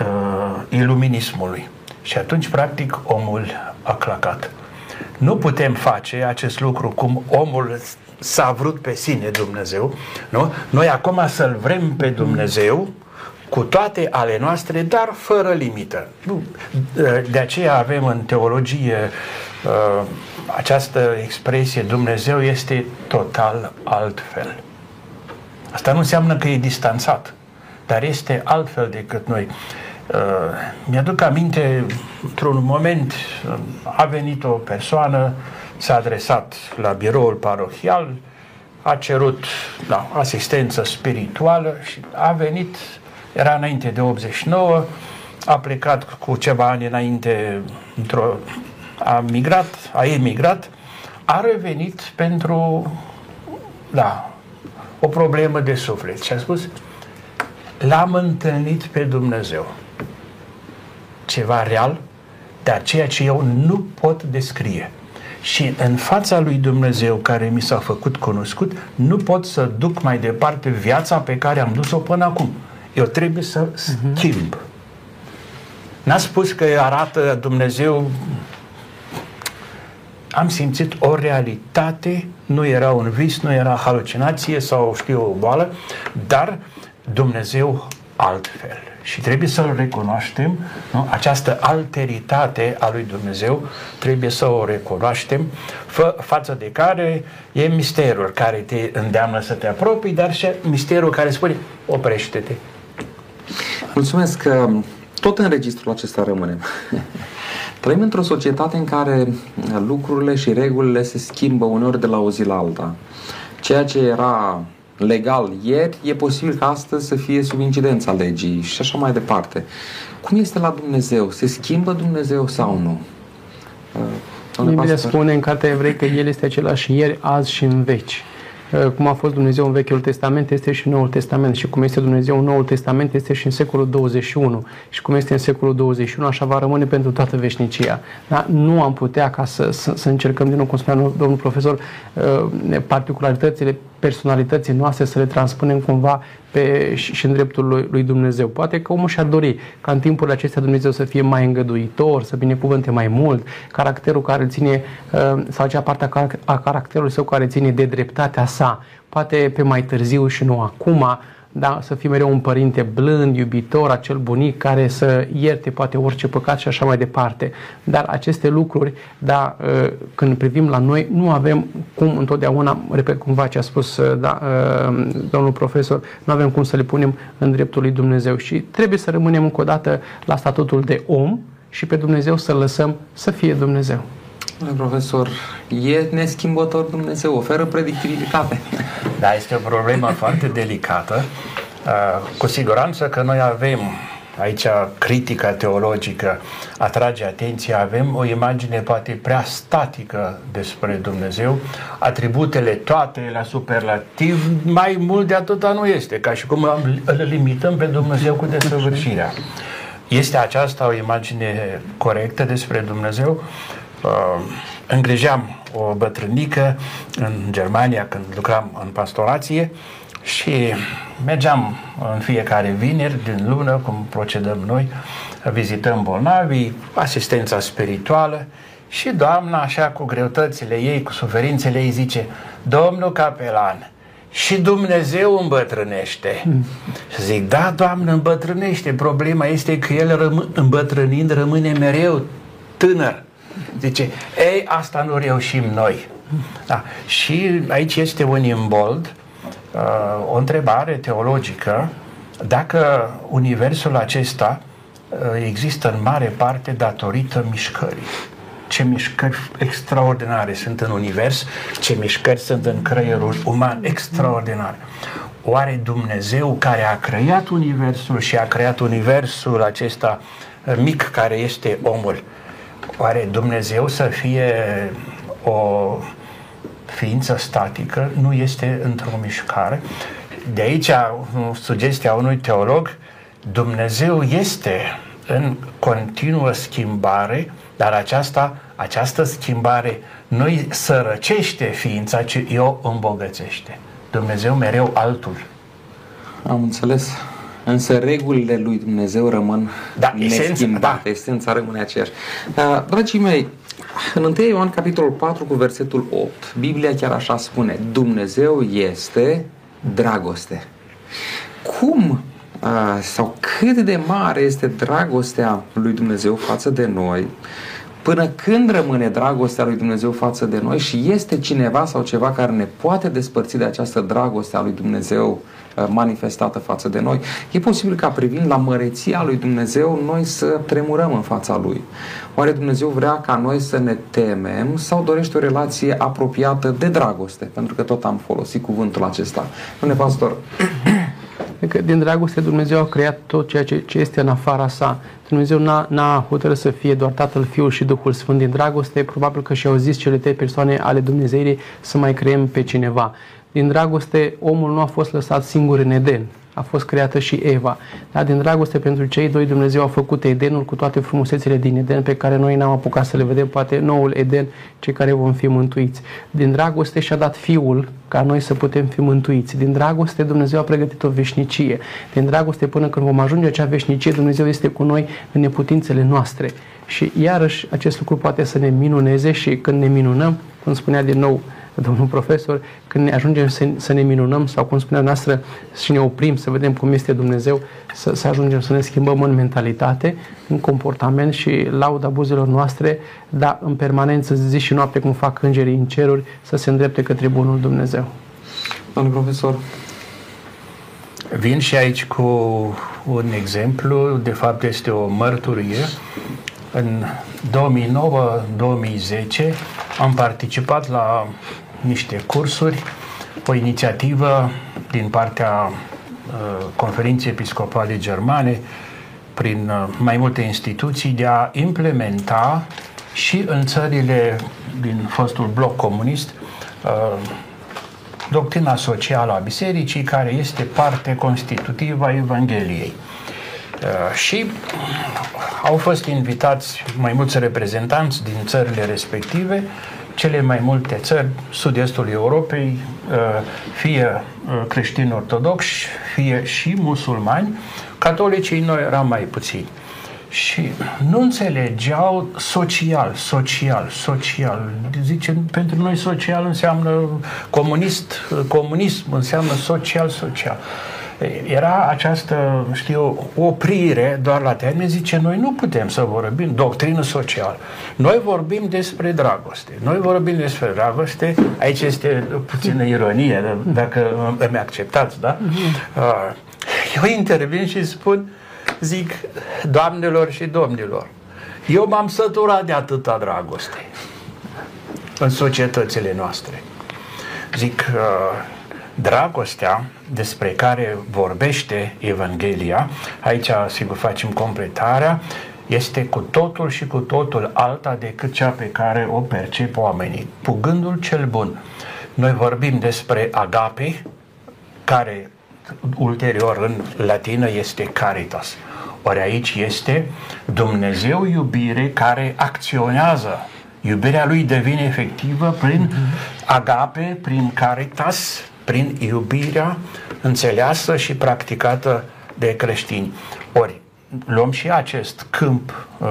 uh, iluminismului. Și atunci, practic, omul a clacat. Nu putem face acest lucru cum omul s-a vrut pe sine Dumnezeu, nu? Noi acum să-L vrem pe Dumnezeu cu toate ale noastre, dar fără limită. De aceea avem în teologie uh, această expresie Dumnezeu este total altfel. Asta nu înseamnă că e distanțat, dar este altfel decât noi. Uh, mi-aduc aminte, într-un moment uh, a venit o persoană, s-a adresat la biroul parohial, a cerut da, asistență spirituală și a venit, era înainte de 89, a plecat cu ceva ani înainte, într-o, a migrat, a emigrat, a revenit pentru, da, o problemă de suflet. Și a spus, l-am întâlnit pe Dumnezeu ceva real, dar ceea ce eu nu pot descrie. Și în fața lui Dumnezeu care mi s-a făcut cunoscut, nu pot să duc mai departe viața pe care am dus-o până acum. Eu trebuie să mhm. schimb. N-a spus că arată Dumnezeu am simțit o realitate, nu era un vis, nu era halucinație sau știu o boală, dar Dumnezeu altfel și trebuie să-L recunoaștem, nu? această alteritate a lui Dumnezeu trebuie să o recunoaștem, fă, față de care e misterul care te îndeamnă să te apropii, dar și misterul care spune oprește-te. Mulțumesc că tot în registrul acesta rămânem. Trăim într-o societate în care lucrurile și regulile se schimbă uneori de la o zi la alta. Ceea ce era legal ieri, e posibil ca astăzi să fie sub incidența legii și așa mai departe. Cum este la Dumnezeu? Se schimbă Dumnezeu sau nu? Uh, Biblia spune în Cartea Evrei că El este același ieri, azi și în veci. Uh, cum a fost Dumnezeu în Vechiul Testament, este și în Noul Testament. Și cum este Dumnezeu în Noul Testament, este și în secolul 21. Și cum este în secolul 21, așa va rămâne pentru toată veșnicia. Dar nu am putea ca să, să, să încercăm, din nou, cum spunea domnul profesor, uh, particularitățile personalității noastre să le transpunem cumva pe, și, și în dreptul lui, lui Dumnezeu. Poate că omul și-ar dori ca în timpurile acestea Dumnezeu să fie mai îngăduitor, să binecuvânte mai mult, caracterul care ține, uh, sau acea parte a caracterului său care ține de dreptatea sa, poate pe mai târziu și nu acum, da, să fii mereu un părinte blând, iubitor, acel bunic care să ierte poate orice păcat și așa mai departe. Dar aceste lucruri, da, ă, când privim la noi, nu avem cum întotdeauna, repet cumva ce a spus ă, da, ă, domnul profesor, nu avem cum să le punem în dreptul lui Dumnezeu și trebuie să rămânem încă o dată la statutul de om și pe Dumnezeu să lăsăm să fie Dumnezeu. Domnule profesor, e neschimbător Dumnezeu, oferă predictibilitate. Da, este o problemă foarte delicată. Uh, cu siguranță că noi avem aici critica teologică atrage atenția, avem o imagine poate prea statică despre Dumnezeu, atributele toate la superlativ, mai mult de atâta nu este, ca și cum îl limităm pe Dumnezeu cu desăvârșirea. Este aceasta o imagine corectă despre Dumnezeu? Uh, îngrijeam o bătrânică în Germania când lucram în pastorație și mergeam în fiecare vineri din lună, cum procedăm noi, vizităm bolnavii, asistența spirituală și doamna, așa cu greutățile ei, cu suferințele ei, zice, Domnul capelan, și Dumnezeu îmbătrânește. Mm. Și zic, da, Doamnă, îmbătrânește. Problema este că El răm- îmbătrânind rămâne mereu tânăr. Zice, ei, asta nu reușim noi. Da. Și aici este un imbold, uh, o întrebare teologică, dacă universul acesta uh, există în mare parte datorită mișcării. Ce mișcări extraordinare sunt în univers, ce mișcări sunt în creierul uman, extraordinare. Oare Dumnezeu care a creat universul și a creat universul acesta mic care este omul, Oare Dumnezeu să fie o ființă statică nu este într-o mișcare? De aici sugestia unui teolog, Dumnezeu este în continuă schimbare, dar aceasta, această schimbare nu îi sărăcește ființa, ci o îmbogățește. Dumnezeu mereu altul. Am înțeles. Însă regulile lui Dumnezeu rămân da, neschimbate, da. esența rămâne aceeași. Dar, dragii mei, în 1 Ioan capitolul 4 cu versetul 8, Biblia chiar așa spune, Dumnezeu este dragoste. Cum sau cât de mare este dragostea lui Dumnezeu față de noi, până când rămâne dragostea lui Dumnezeu față de noi și este cineva sau ceva care ne poate despărți de această dragoste a lui Dumnezeu Uh, manifestată față de noi. E posibil ca privind la măreția lui Dumnezeu noi să tremurăm în fața lui. Oare Dumnezeu vrea ca noi să ne temem sau dorește o relație apropiată de dragoste? Pentru că tot am folosit cuvântul acesta. Domnule pastor, Că din dragoste Dumnezeu a creat tot ceea ce, ce este în afara sa. Dumnezeu n-a, n-a hotărât să fie doar Tatăl, Fiul și Duhul Sfânt din dragoste. Probabil că și-au zis cele trei persoane ale Dumnezeirii să mai creăm pe cineva. Din dragoste, omul nu a fost lăsat singur în Eden. A fost creată și Eva. Dar din dragoste pentru cei doi, Dumnezeu a făcut Edenul cu toate frumusețile din Eden pe care noi n-am apucat să le vedem, poate noul Eden, cei care vom fi mântuiți. Din dragoste și-a dat Fiul ca noi să putem fi mântuiți. Din dragoste Dumnezeu a pregătit o veșnicie. Din dragoste până când vom ajunge acea veșnicie, Dumnezeu este cu noi în neputințele noastre. Și iarăși acest lucru poate să ne minuneze și când ne minunăm, cum spunea din nou domnul profesor, când ne ajungem să, să ne minunăm sau, cum spunea noastră, și ne oprim să vedem cum este Dumnezeu, să, să ajungem să ne schimbăm în mentalitate, în comportament și lauda buzelor noastre, dar în permanență zi și noapte, cum fac îngerii în ceruri, să se îndrepte către bunul Dumnezeu. Domnul profesor, Vin și aici cu un exemplu, de fapt este o mărturie. În 2009-2010 am participat la niște cursuri, o inițiativă din partea uh, Conferinței Episcopale Germane prin uh, mai multe instituții de a implementa și în țările din fostul bloc comunist uh, doctrina socială a bisericii care este parte constitutivă a Evangheliei. Uh, și au fost invitați mai mulți reprezentanți din țările respective, cele mai multe țări, sud-estul Europei, uh, fie uh, creștini ortodoxi, fie și musulmani, catolicii noi eram mai puțini. Și nu înțelegeau social, social, social. Zice, pentru noi social înseamnă comunist, comunism înseamnă social, social era această, știu, oprire doar la termen, zice, noi nu putem să vorbim doctrină socială. Noi vorbim despre dragoste. Noi vorbim despre dragoste, aici este puțină ironie, dacă îmi acceptați, da? Uh, eu intervin și spun, zic, doamnelor și domnilor, eu m-am săturat de atâta dragoste în societățile noastre. Zic, uh, dragostea despre care vorbește Evanghelia, aici sigur facem completarea, este cu totul și cu totul alta decât cea pe care o percep oamenii. Cu gândul cel bun. Noi vorbim despre agape, care ulterior în latină este caritas. Ori aici este Dumnezeu iubire care acționează. Iubirea lui devine efectivă prin agape, prin caritas, prin iubirea înțeleasă și practicată de creștini. Ori, luăm și acest câmp uh,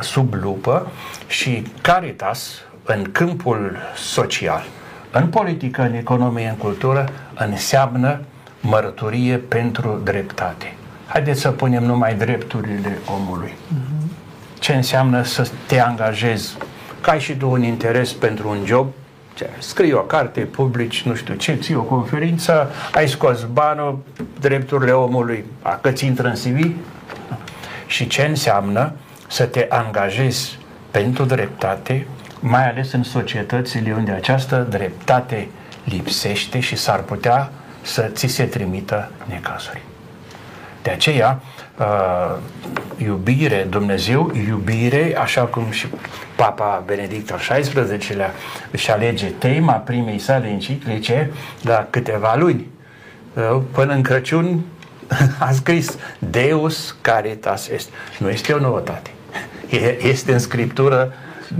sub lupă și Caritas în câmpul social, în politică, în economie, în cultură, înseamnă mărturie pentru dreptate. Haideți să punem numai drepturile omului. Ce înseamnă să te angajezi, că ai și tu un interes pentru un job, ce, scrii o carte, publici, nu știu ce, ții o conferință, ai scos banul, drepturile omului, că ți intră în CV. Și ce înseamnă să te angajezi pentru dreptate, mai ales în societățile unde această dreptate lipsește și s-ar putea să ți se trimită necazuri. De aceea, uh, iubire, Dumnezeu, iubire, așa cum și Papa Benedict al XVI-lea își alege tema primei sale enciclice la câteva luni. uh, până în Crăciun a scris Deus caritas est. Nu este o nouătate. Este în Scriptură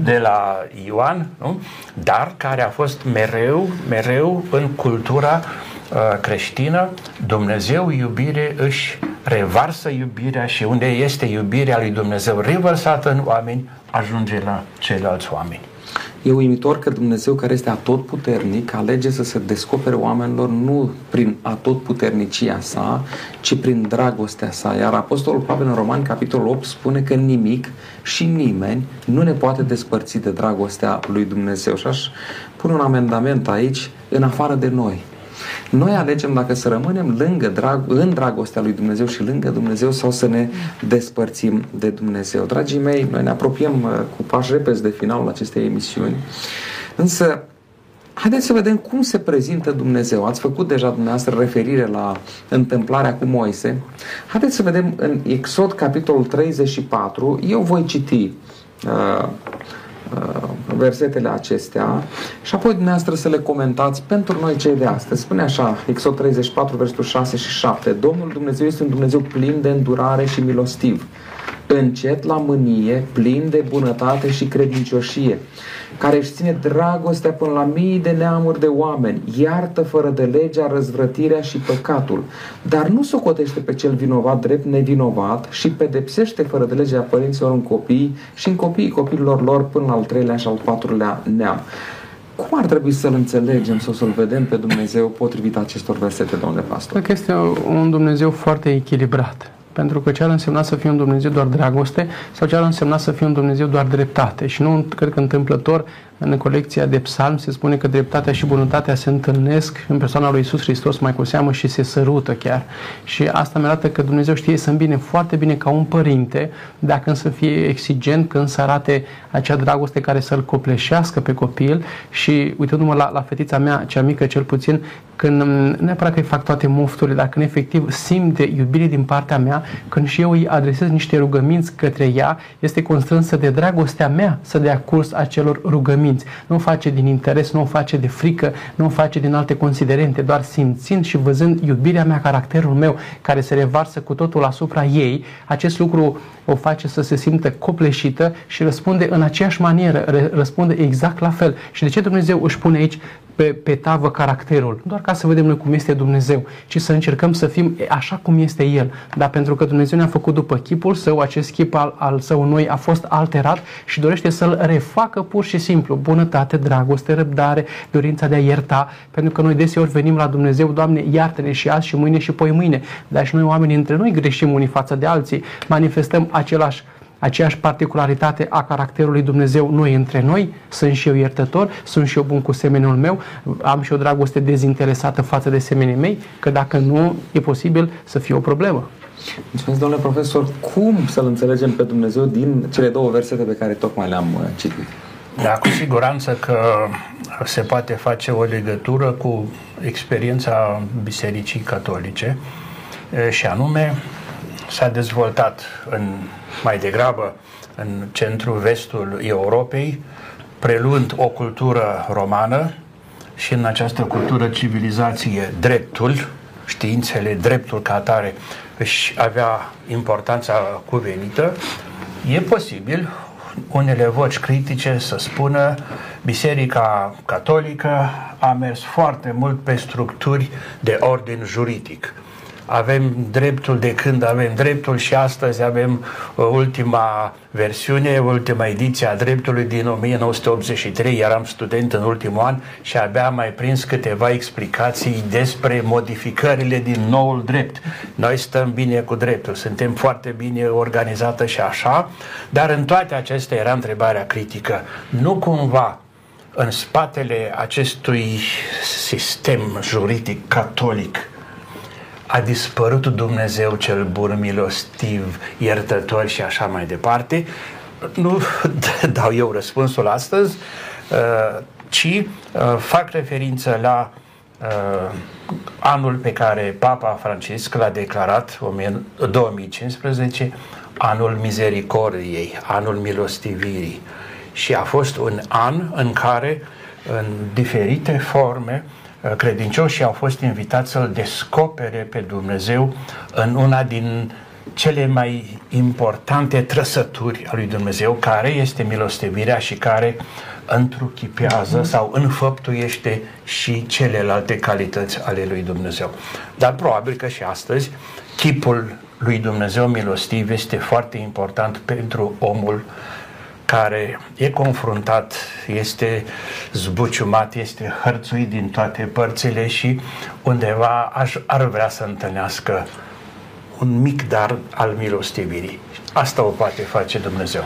de la Ioan, nu? dar care a fost mereu, mereu în cultura uh, creștină. Dumnezeu iubire își revarsă iubirea și unde este iubirea lui Dumnezeu revărsată în oameni, ajunge la ceilalți oameni. E uimitor că Dumnezeu, care este atotputernic, alege să se descopere oamenilor nu prin atotputernicia sa, ci prin dragostea sa. Iar Apostolul Pavel în Romani, capitolul 8, spune că nimic și nimeni nu ne poate despărți de dragostea lui Dumnezeu. Și aș pune un amendament aici, în afară de noi. Noi alegem dacă să rămânem lângă drag, în dragostea lui Dumnezeu și lângă Dumnezeu sau să ne despărțim de Dumnezeu. Dragii mei, noi ne apropiem uh, cu pași repezi de finalul acestei emisiuni, însă Haideți să vedem cum se prezintă Dumnezeu. Ați făcut deja dumneavoastră referire la întâmplarea cu Moise. Haideți să vedem în Exod, capitolul 34. Eu voi citi uh, Uh, versetele acestea și apoi dumneavoastră să le comentați pentru noi cei de astăzi. Spune așa, Exod 34, versetul 6 și 7. Domnul Dumnezeu este un Dumnezeu plin de îndurare și milostiv încet la mânie, plin de bunătate și credincioșie, care își ține dragostea până la mii de neamuri de oameni, iartă fără de legea răzvrătirea și păcatul, dar nu socotește pe cel vinovat drept nevinovat și pedepsește fără de legea părinților în copii și în copiii copiilor lor până al treilea și al patrulea neam. Cum ar trebui să-L înțelegem sau să-L vedem pe Dumnezeu potrivit acestor versete, domnule pastor? Cred că este un Dumnezeu foarte echilibrat. Pentru că ce ar însemna să fie un Dumnezeu doar dragoste sau ce ar însemna să fie un Dumnezeu doar dreptate. Și nu cred că întâmplător în colecția de psalm se spune că dreptatea și bunătatea se întâlnesc în persoana lui Isus Hristos mai cu seamă și se sărută chiar. Și asta mi arată că Dumnezeu știe să îmbine foarte bine ca un părinte, dacă să fie exigent, când să arate acea dragoste care să-l copleșească pe copil și uitându-mă la, la fetița mea, cea mică cel puțin, când neapărat că îi fac toate mofturile, dar când efectiv simte iubire din partea mea, când și eu îi adresez niște rugăminți către ea, este constrânsă de dragostea mea să dea curs acelor rugăminți simți. Nu o face din interes, nu o face de frică, nu o face din alte considerente, doar simțind și văzând iubirea mea, caracterul meu, care se revarsă cu totul asupra ei, acest lucru o face să se simtă copleșită și răspunde în aceeași manieră, răspunde exact la fel. Și de ce Dumnezeu își pune aici pe, pe tavă caracterul, nu doar ca să vedem noi cum este Dumnezeu, ci să încercăm să fim așa cum este El. Dar pentru că Dumnezeu ne-a făcut după chipul său, acest chip al, al său noi a fost alterat și dorește să-l refacă pur și simplu. Bunătate, dragoste, răbdare, dorința de a ierta, pentru că noi deseori venim la Dumnezeu, Doamne, iartă-ne și azi și mâine și poi mâine. Dar și noi oamenii între noi greșim unii față de alții, manifestăm același aceeași particularitate a caracterului Dumnezeu noi între noi, sunt și eu iertător, sunt și eu bun cu semenul meu, am și o dragoste dezinteresată față de semenii mei, că dacă nu, e posibil să fie o problemă. Mulțumesc, domnule profesor. Cum să-L înțelegem pe Dumnezeu din cele două versete pe care tocmai le-am uh, citit? Da, cu siguranță că se poate face o legătură cu experiența Bisericii Catolice și anume s-a dezvoltat în, mai degrabă în centrul-vestul Europei, preluând o cultură romană și în această cultură civilizație dreptul, științele, dreptul ca atare își avea importanța cuvenită, e posibil unele voci critice să spună Biserica Catolică a mers foarte mult pe structuri de ordin juridic avem dreptul de când avem dreptul și astăzi avem uh, ultima versiune, ultima ediție a dreptului din 1983, eram student în ultimul an și abia am mai prins câteva explicații despre modificările din noul drept. Noi stăm bine cu dreptul, suntem foarte bine organizată și așa, dar în toate acestea era întrebarea critică. Nu cumva în spatele acestui sistem juridic catolic a dispărut Dumnezeu cel bun, milostiv, iertător și așa mai departe. Nu dau eu răspunsul astăzi, uh, ci uh, fac referință la uh, anul pe care Papa Francisc l-a declarat, 2015, anul mizericordiei, anul milostivirii. Și a fost un an în care, în diferite forme, uh, credincioșii au fost invitați să-L descopere pe Dumnezeu în una din cele mai importante trăsături a lui Dumnezeu, care este milostivirea și care întruchipează mhm. sau înfăptuiește și celelalte calități ale lui Dumnezeu. Dar probabil că și astăzi chipul lui Dumnezeu milostiv este foarte important pentru omul care e confruntat, este zbuciumat, este hărțuit din toate părțile și undeva aș, ar vrea să întâlnească un mic dar al milostivirii. Asta o poate face Dumnezeu.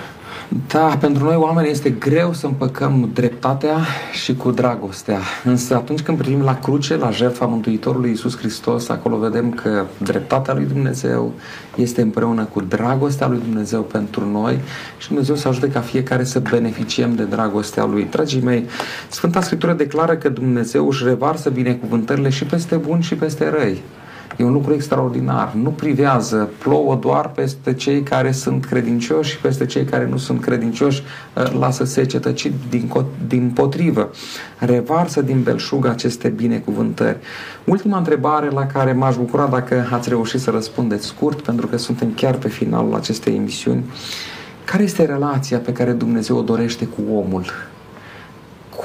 Da, pentru noi oameni este greu să împăcăm dreptatea și cu dragostea. Însă atunci când privim la cruce, la jertfa Mântuitorului Iisus Hristos, acolo vedem că dreptatea lui Dumnezeu este împreună cu dragostea lui Dumnezeu pentru noi și Dumnezeu să ajute ca fiecare să beneficiem de dragostea lui. Dragii mei, Sfânta Scriptură declară că Dumnezeu își revarsă binecuvântările și peste buni și peste răi. E un lucru extraordinar. Nu privează, plouă doar peste cei care sunt credincioși și peste cei care nu sunt credincioși ă, lasă secetă, ci din, din potrivă. Revarsă din belșug aceste binecuvântări. Ultima întrebare la care m-aș bucura dacă ați reușit să răspundeți scurt, pentru că suntem chiar pe finalul acestei emisiuni. Care este relația pe care Dumnezeu o dorește cu omul?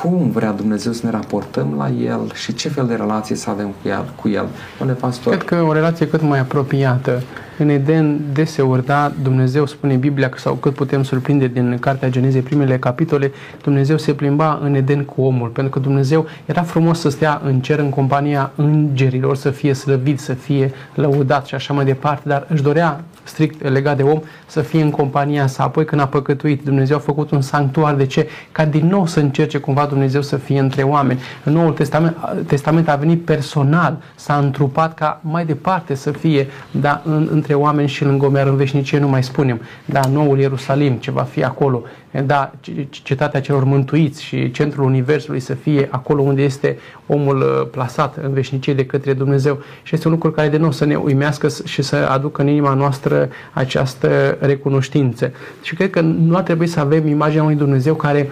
Cum vrea Dumnezeu să ne raportăm la El și ce fel de relație să avem cu El. Cu el. Domnule pastor. Cred că o relație cât mai apropiată. În Eden, deseori, da, Dumnezeu spune în Biblia, sau cât putem surprinde din Cartea Genezei, primele capitole, Dumnezeu se plimba în Eden cu omul, pentru că Dumnezeu era frumos să stea în cer în compania îngerilor, să fie slăvit, să fie lăudat și așa mai departe, dar își dorea strict legat de om, să fie în compania sa. Apoi când a păcătuit, Dumnezeu a făcut un sanctuar. De ce? Ca din nou să încerce cumva Dumnezeu să fie între oameni. În Noul Testament, Testament a venit personal, s-a întrupat ca mai departe să fie da, în, între oameni și lângă omer în veșnicie, nu mai spunem. Da, Noul Ierusalim, ce va fi acolo da, cetatea celor mântuiți și centrul Universului să fie acolo unde este omul uh, plasat în veșnicie de către Dumnezeu. Și este un lucru care de nou să ne uimească și să aducă în inima noastră această recunoștință. Și cred că nu ar trebui să avem imaginea unui Dumnezeu care,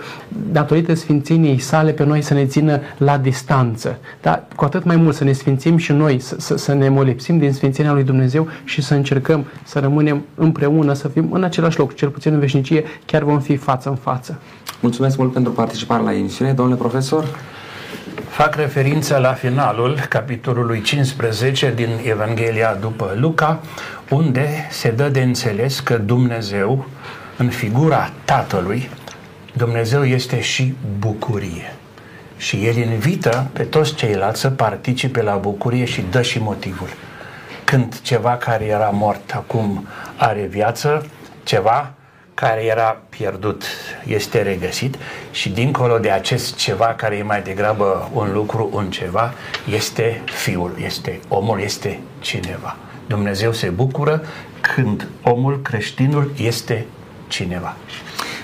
datorită sfințeniei sale, pe noi să ne țină la distanță. Dar cu atât mai mult să ne sfințim și noi, să, să, să ne molipsim din sfințenia lui Dumnezeu și să încercăm să rămânem împreună, să fim în același loc, cel puțin în veșnicie, chiar vom fi față în față. Mulțumesc mult pentru participare la emisiune, domnule profesor. Fac referință la finalul capitolului 15 din Evanghelia după Luca, unde se dă de înțeles că Dumnezeu, în figura Tatălui, Dumnezeu este și bucurie. Și El invită pe toți ceilalți să participe la bucurie și dă și motivul. Când ceva care era mort acum are viață, ceva care era pierdut este regăsit și dincolo de acest ceva care e mai degrabă un lucru, un ceva, este Fiul, este omul, este cineva. Dumnezeu se bucură când omul, creștinul, este cineva.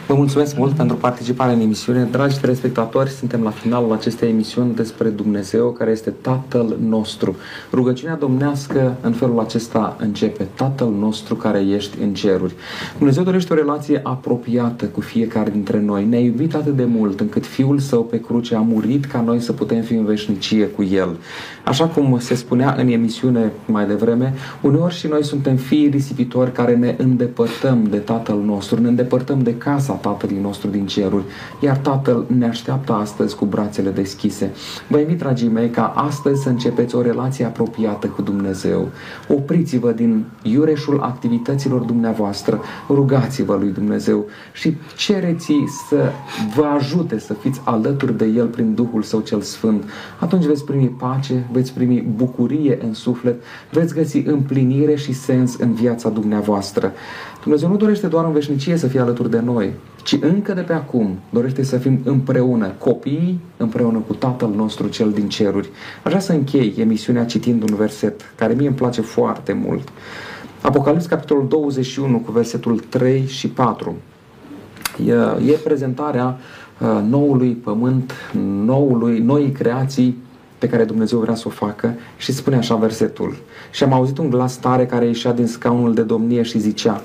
Vă mulțumesc mult pentru participarea în emisiune. Dragi telespectatori, suntem la finalul acestei emisiuni despre Dumnezeu, care este Tatăl nostru. Rugăciunea domnească în felul acesta începe. Tatăl nostru care ești în ceruri. Dumnezeu dorește o relație apropiată cu fiecare dintre noi. Ne-a iubit atât de mult încât Fiul Său pe cruce a murit ca noi să putem fi în veșnicie cu El. Așa cum se spunea în emisiune mai devreme, uneori și noi suntem fii risipitori care ne îndepărtăm de Tatăl nostru, ne îndepărtăm de casa Tatălui nostru din ceruri, iar Tatăl ne așteaptă astăzi cu brațele deschise. Vă invit, dragii mei, ca astăzi să începeți o relație apropiată cu Dumnezeu. Opriți-vă din iureșul activităților dumneavoastră, rugați-vă lui Dumnezeu și cereți să vă ajute să fiți alături de El prin Duhul Său cel Sfânt. Atunci veți primi pace, veți primi bucurie în suflet, veți găsi împlinire și sens în viața dumneavoastră. Dumnezeu nu dorește doar în veșnicie să fie alături de noi, ci încă de pe acum dorește să fim împreună, copiii împreună cu Tatăl nostru cel din ceruri. Aș vrea să închei emisiunea citind un verset care mie îmi place foarte mult. Apocalips, capitolul 21, cu versetul 3 și 4. E, e prezentarea uh, noului pământ, noului, noii creații pe care Dumnezeu vrea să o facă și spune așa versetul. Și am auzit un glas tare care ieșea din scaunul de domnie și zicea,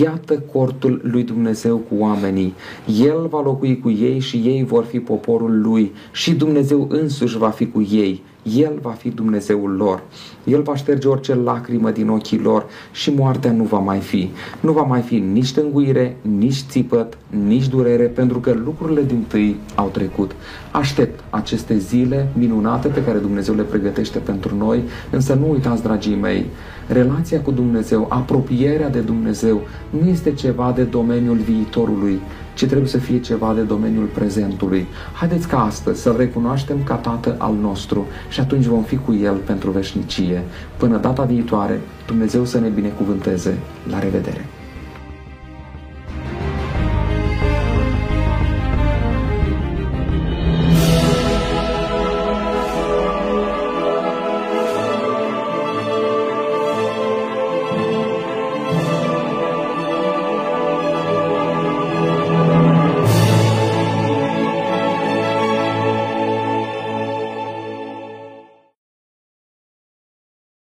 Iată cortul lui Dumnezeu cu oamenii. El va locui cu ei și ei vor fi poporul lui și Dumnezeu însuși va fi cu ei. El va fi Dumnezeul lor. El va șterge orice lacrimă din ochii lor și moartea nu va mai fi. Nu va mai fi nici tânguire, nici țipăt, nici durere, pentru că lucrurile din tâi au trecut. Aștept aceste zile minunate pe care Dumnezeu le pregătește pentru noi, însă nu uitați, dragii mei, relația cu Dumnezeu, apropierea de Dumnezeu, nu este ceva de domeniul viitorului, ci trebuie să fie ceva de domeniul prezentului. Haideți ca astăzi să-L recunoaștem ca Tată al nostru și atunci vom fi cu El pentru veșnicie. Până data viitoare, Dumnezeu să ne binecuvânteze. La revedere!